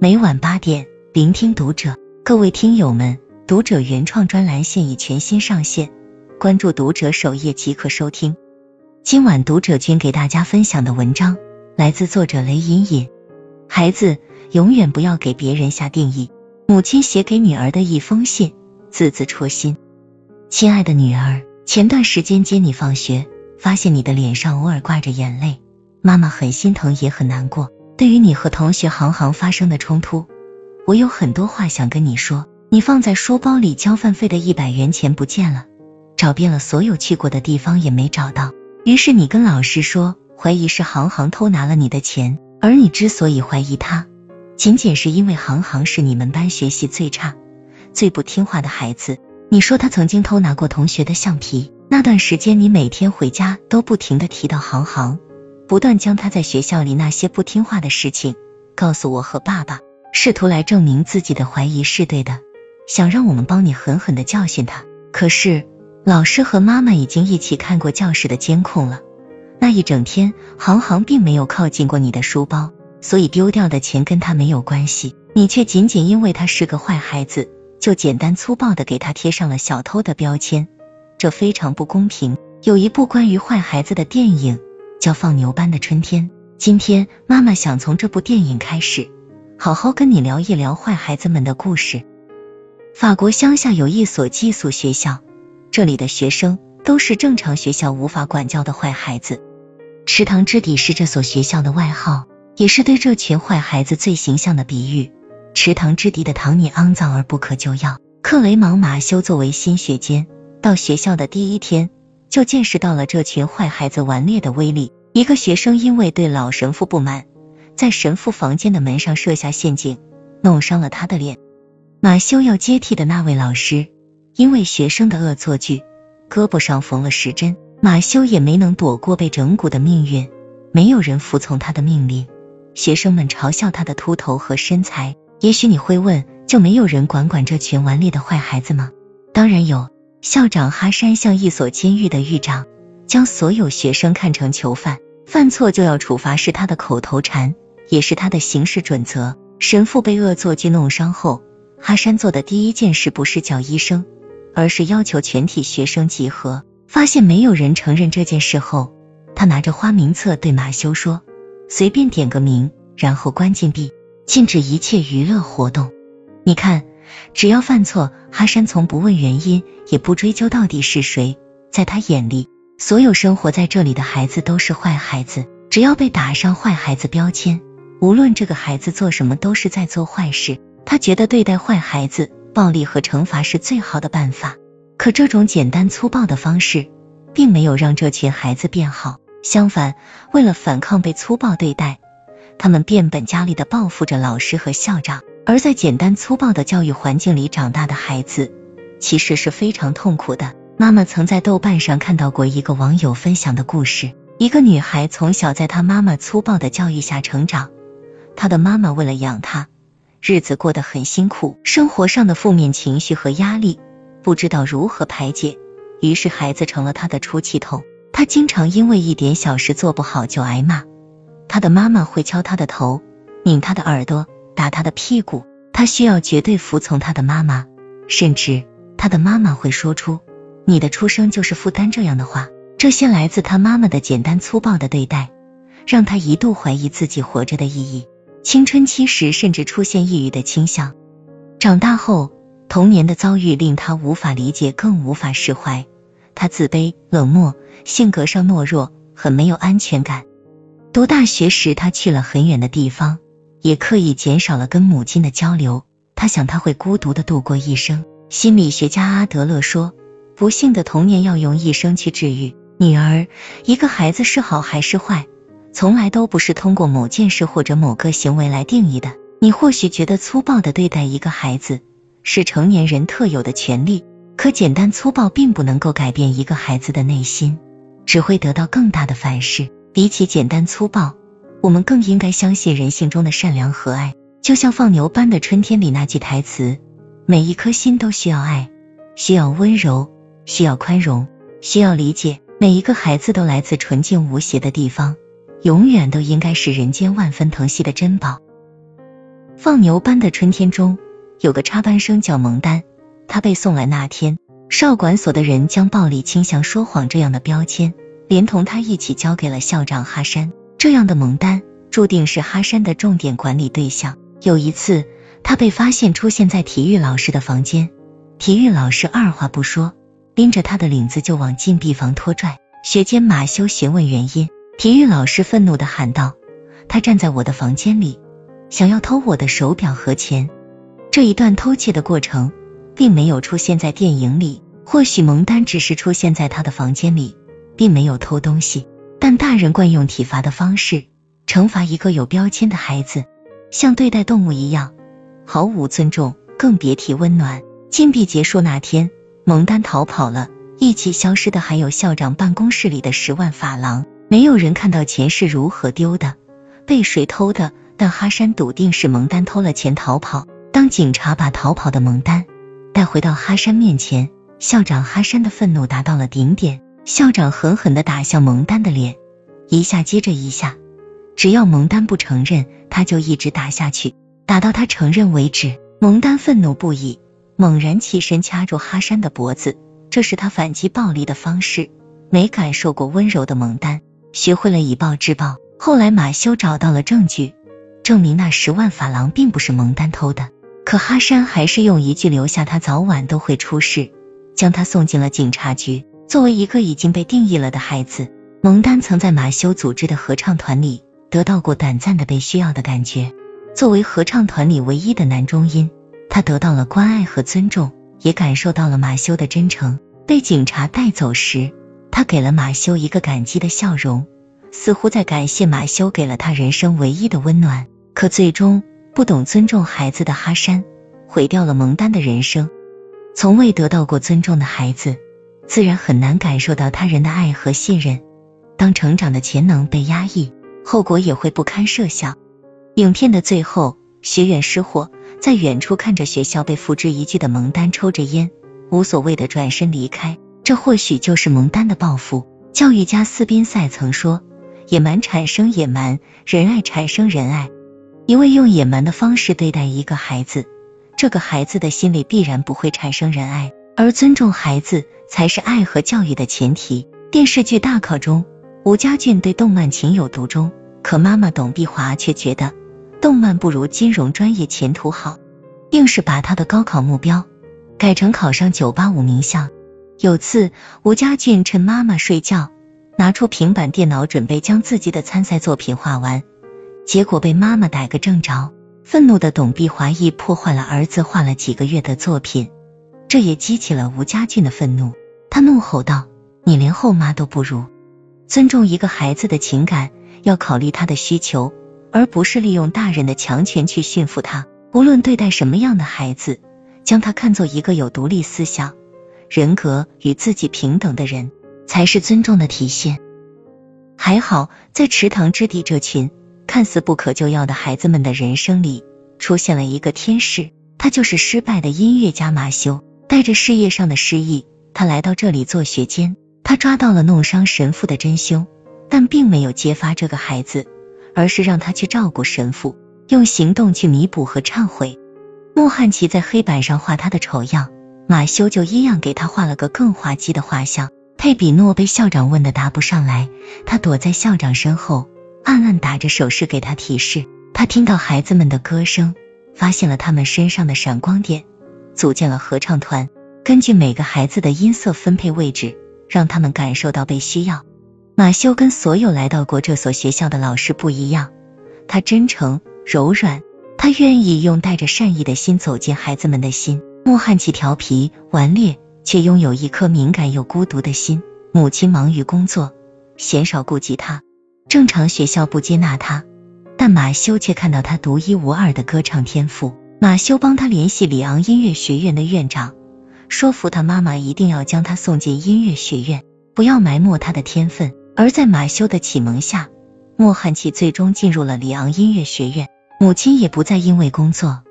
每晚八点，聆听读者。各位听友们，读者原创专栏现已全新上线，关注读者首页即可收听。今晚读者君给大家分享的文章来自作者雷隐隐。孩子，永远不要给别人下定义。母亲写给女儿的一封信，字字戳心。亲爱的女儿，前段时间接你放学，发现你的脸上偶尔挂着眼泪，妈妈很心疼也很难过。对于你和同学行行发生的冲突，我有很多话想跟你说。你放在书包里交饭费的一百元钱不见了，找遍了所有去过的地方也没找到。于是你跟老师说，怀疑是行行偷拿了你的钱。而你之所以怀疑他，仅仅是因为行行是你们班学习最差、最不听话的孩子。你说他曾经偷拿过同学的橡皮，那段时间你每天回家都不停的提到行行。不断将他在学校里那些不听话的事情告诉我和爸爸，试图来证明自己的怀疑是对的，想让我们帮你狠狠的教训他。可是老师和妈妈已经一起看过教室的监控了，那一整天行行并没有靠近过你的书包，所以丢掉的钱跟他没有关系，你却仅仅因为他是个坏孩子，就简单粗暴的给他贴上了小偷的标签，这非常不公平。有一部关于坏孩子的电影。叫放牛班的春天。今天妈妈想从这部电影开始，好好跟你聊一聊坏孩子们的故事。法国乡下有一所寄宿学校，这里的学生都是正常学校无法管教的坏孩子。池塘之底是这所学校的外号，也是对这群坏孩子最形象的比喻。池塘之底的塘泥肮脏而不可救药。克雷芒马修作为新学监，到学校的第一天。就见识到了这群坏孩子顽劣的威力。一个学生因为对老神父不满，在神父房间的门上设下陷阱，弄伤了他的脸。马修要接替的那位老师，因为学生的恶作剧，胳膊上缝了十针，马修也没能躲过被整蛊的命运。没有人服从他的命令，学生们嘲笑他的秃头和身材。也许你会问，就没有人管管这群顽劣的坏孩子吗？当然有。校长哈山像一所监狱的狱长，将所有学生看成囚犯，犯错就要处罚是他的口头禅，也是他的行事准则。神父被恶作剧弄伤后，哈山做的第一件事不是叫医生，而是要求全体学生集合。发现没有人承认这件事后，他拿着花名册对马修说：“随便点个名，然后关禁闭，禁止一切娱乐活动。”你看。只要犯错，哈山从不问原因，也不追究到底是谁。在他眼里，所有生活在这里的孩子都是坏孩子。只要被打上坏孩子标签，无论这个孩子做什么，都是在做坏事。他觉得对待坏孩子，暴力和惩罚是最好的办法。可这种简单粗暴的方式，并没有让这群孩子变好。相反，为了反抗被粗暴对待，他们变本加厉的报复着老师和校长。而在简单粗暴的教育环境里长大的孩子，其实是非常痛苦的。妈妈曾在豆瓣上看到过一个网友分享的故事：一个女孩从小在她妈妈粗暴的教育下成长，她的妈妈为了养她，日子过得很辛苦，生活上的负面情绪和压力不知道如何排解，于是孩子成了她的出气筒。她经常因为一点小事做不好就挨骂，她的妈妈会敲她的头，拧她的耳朵。打他的屁股，他需要绝对服从他的妈妈，甚至他的妈妈会说出“你的出生就是负担”这样的话。这些来自他妈妈的简单粗暴的对待，让他一度怀疑自己活着的意义。青春期时甚至出现抑郁的倾向。长大后，童年的遭遇令他无法理解，更无法释怀。他自卑、冷漠，性格上懦弱，很没有安全感。读大学时，他去了很远的地方。也刻意减少了跟母亲的交流，他想他会孤独的度过一生。心理学家阿德勒说，不幸的童年要用一生去治愈。女儿，一个孩子是好还是坏，从来都不是通过某件事或者某个行为来定义的。你或许觉得粗暴的对待一个孩子是成年人特有的权利，可简单粗暴并不能够改变一个孩子的内心，只会得到更大的反噬。比起简单粗暴。我们更应该相信人性中的善良和爱，就像放牛班的春天里那句台词：每一颗心都需要爱，需要温柔，需要宽容，需要理解。每一个孩子都来自纯净无邪的地方，永远都应该是人间万分疼惜的珍宝。放牛班的春天中，有个插班生叫蒙丹，他被送来那天，少管所的人将暴力倾向、说谎这样的标签，连同他一起交给了校长哈山。这样的蒙丹，注定是哈山的重点管理对象。有一次，他被发现出现在体育老师的房间，体育老师二话不说，拎着他的领子就往禁闭房拖拽。学监马修询问原因，体育老师愤怒的喊道：“他站在我的房间里，想要偷我的手表和钱。”这一段偷窃的过程并没有出现在电影里，或许蒙丹只是出现在他的房间里，并没有偷东西。但大人惯用体罚的方式惩罚一个有标签的孩子。像对待动物一样毫无尊重，更别提温暖。禁闭结束那天，蒙丹逃跑了，一起消失的还有校长办公室里的十万法郎。没有人看到钱是如何丢的，被谁偷的，但哈山笃定是蒙丹偷了钱逃跑。当警察把逃跑的蒙丹带回到哈山面前，校长哈山的愤怒达到了顶点，校长狠狠的打向蒙丹的脸，一下接着一下。只要蒙丹不承认，他就一直打下去，打到他承认为止。蒙丹愤怒不已，猛然起身掐住哈山的脖子，这是他反击暴力的方式。没感受过温柔的蒙丹，学会了以暴制暴。后来马修找到了证据，证明那十万法郎并不是蒙丹偷的，可哈山还是用一句“留下他早晚都会出事”，将他送进了警察局。作为一个已经被定义了的孩子，蒙丹曾在马修组织的合唱团里。得到过短暂的被需要的感觉。作为合唱团里唯一的男中音，他得到了关爱和尊重，也感受到了马修的真诚。被警察带走时，他给了马修一个感激的笑容，似乎在感谢马修给了他人生唯一的温暖。可最终，不懂尊重孩子的哈山毁掉了蒙丹的人生。从未得到过尊重的孩子，自然很难感受到他人的爱和信任。当成长的潜能被压抑。后果也会不堪设想。影片的最后，学院失火，在远处看着学校被付之一炬的蒙丹抽着烟，无所谓的转身离开。这或许就是蒙丹的报复。教育家斯宾塞曾说：“野蛮产生野蛮，仁爱产生仁爱。”一味用野蛮的方式对待一个孩子，这个孩子的心里必然不会产生仁爱。而尊重孩子，才是爱和教育的前提。电视剧大考中。吴家俊对动漫情有独钟，可妈妈董碧华却觉得动漫不如金融专业前途好，硬是把他的高考目标改成考上九八五名校。有次吴家俊趁妈妈睡觉，拿出平板电脑准备将自己的参赛作品画完，结果被妈妈逮个正着。愤怒的董碧华亦破坏了儿子画了几个月的作品，这也激起了吴家俊的愤怒。他怒吼道：“你连后妈都不如！”尊重一个孩子的情感，要考虑他的需求，而不是利用大人的强权去驯服他。无论对待什么样的孩子，将他看作一个有独立思想、人格与自己平等的人，才是尊重的体现。还好，在池塘之地这群看似不可救药的孩子们的人生里，出现了一个天使，他就是失败的音乐家马修。带着事业上的失意，他来到这里做学监。他抓到了弄伤神父的真凶，但并没有揭发这个孩子，而是让他去照顾神父，用行动去弥补和忏悔。穆汉奇在黑板上画他的丑样，马修就一样给他画了个更滑稽的画像。佩比诺被校长问的答不上来，他躲在校长身后，暗暗打着手势给他提示。他听到孩子们的歌声，发现了他们身上的闪光点，组建了合唱团，根据每个孩子的音色分配位置。让他们感受到被需要。马修跟所有来到过这所学校的老师不一样，他真诚柔软，他愿意用带着善意的心走进孩子们的心。莫汉奇调皮顽劣，却拥有一颗敏感又孤独的心。母亲忙于工作，鲜少顾及他。正常学校不接纳他，但马修却看到他独一无二的歌唱天赋。马修帮他联系里昂音乐学院的院长。说服他妈妈一定要将他送进音乐学院，不要埋没他的天分。而在马修的启蒙下，莫汉奇最终进入了里昂音乐学院。母亲也不再因为工作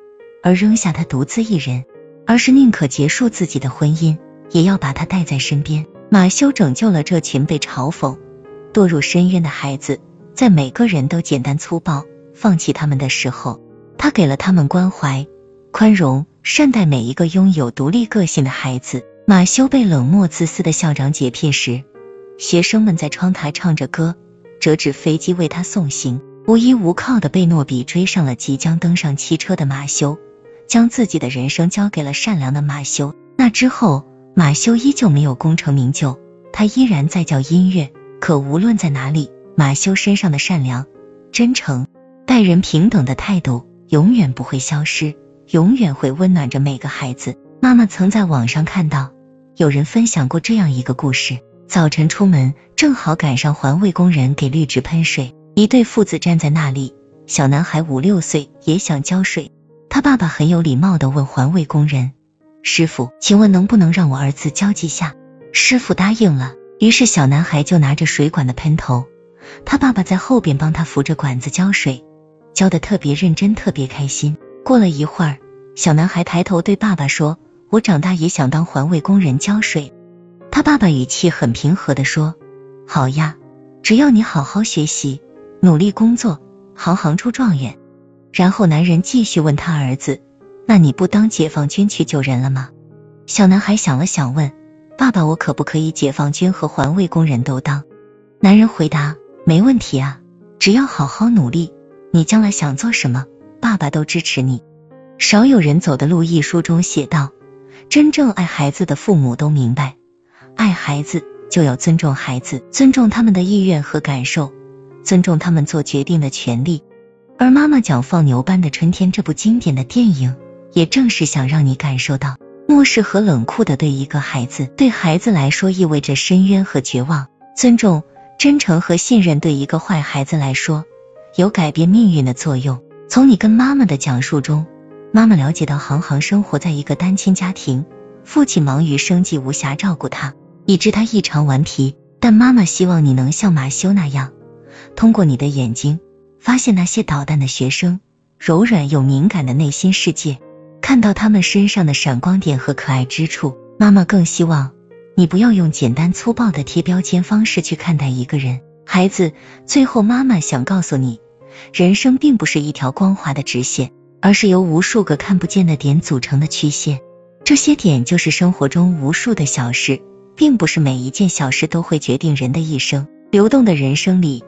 而扔下他独自一人，而是宁可结束自己的婚姻，也要把他带在身边。马修拯救了这群被嘲讽、堕入深渊的孩子，在每个人都简单粗暴、放弃他们的时候，他给了他们关怀、宽容，善待每一个拥有独立个性的孩子。马修被冷漠自私的校长解聘时，学生们在窗台唱着歌，折纸飞机为他送行。无依无靠的贝诺比追上了即将登上汽车的马修，将自己的人生交给了善良的马修。那之后，马修依旧没有功成名就，他依然在教音乐。可无论在哪里，马修身上的善良、真诚、待人平等的态度永远不会消失，永远会温暖着每个孩子。妈妈曾在网上看到有人分享过这样一个故事：早晨出门，正好赶上环卫工人给绿植喷水。一对父子站在那里，小男孩五六岁，也想浇水。他爸爸很有礼貌的问环卫工人：“师傅，请问能不能让我儿子浇几下？”师傅答应了。于是小男孩就拿着水管的喷头，他爸爸在后边帮他扶着管子浇水，教的特别认真，特别开心。过了一会儿，小男孩抬头对爸爸说：“我长大也想当环卫工人浇水。”他爸爸语气很平和的说：“好呀，只要你好好学习。”努力工作，行行出状元。然后男人继续问他儿子：“那你不当解放军去救人了吗？”小男孩想了想问：“爸爸，我可不可以解放军和环卫工人都当？”男人回答：“没问题啊，只要好好努力，你将来想做什么，爸爸都支持你。”少有人走的路一书中写道：“真正爱孩子的父母都明白，爱孩子就要尊重孩子，尊重他们的意愿和感受。”尊重他们做决定的权利，而妈妈讲《放牛班的春天》这部经典的电影，也正是想让你感受到，漠视和冷酷的对一个孩子，对孩子来说意味着深渊和绝望；尊重、真诚和信任对一个坏孩子来说，有改变命运的作用。从你跟妈妈的讲述中，妈妈了解到，航航生活在一个单亲家庭，父亲忙于生计，无暇照顾他，以致他异常顽皮。但妈妈希望你能像马修那样。通过你的眼睛，发现那些捣蛋的学生柔软又敏感的内心世界，看到他们身上的闪光点和可爱之处。妈妈更希望你不要用简单粗暴的贴标签方式去看待一个人。孩子，最后妈妈想告诉你，人生并不是一条光滑的直线，而是由无数个看不见的点组成的曲线。这些点就是生活中无数的小事，并不是每一件小事都会决定人的一生。流动的人生里。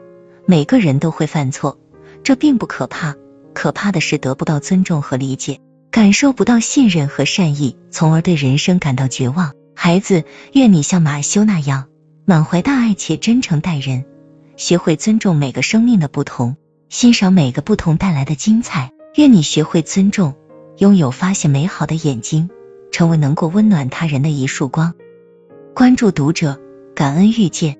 每个人都会犯错，这并不可怕，可怕的是得不到尊重和理解，感受不到信任和善意，从而对人生感到绝望。孩子，愿你像马修那样，满怀大爱且真诚待人，学会尊重每个生命的不同，欣赏每个不同带来的精彩。愿你学会尊重，拥有发现美好的眼睛，成为能够温暖他人的一束光。关注读者，感恩遇见。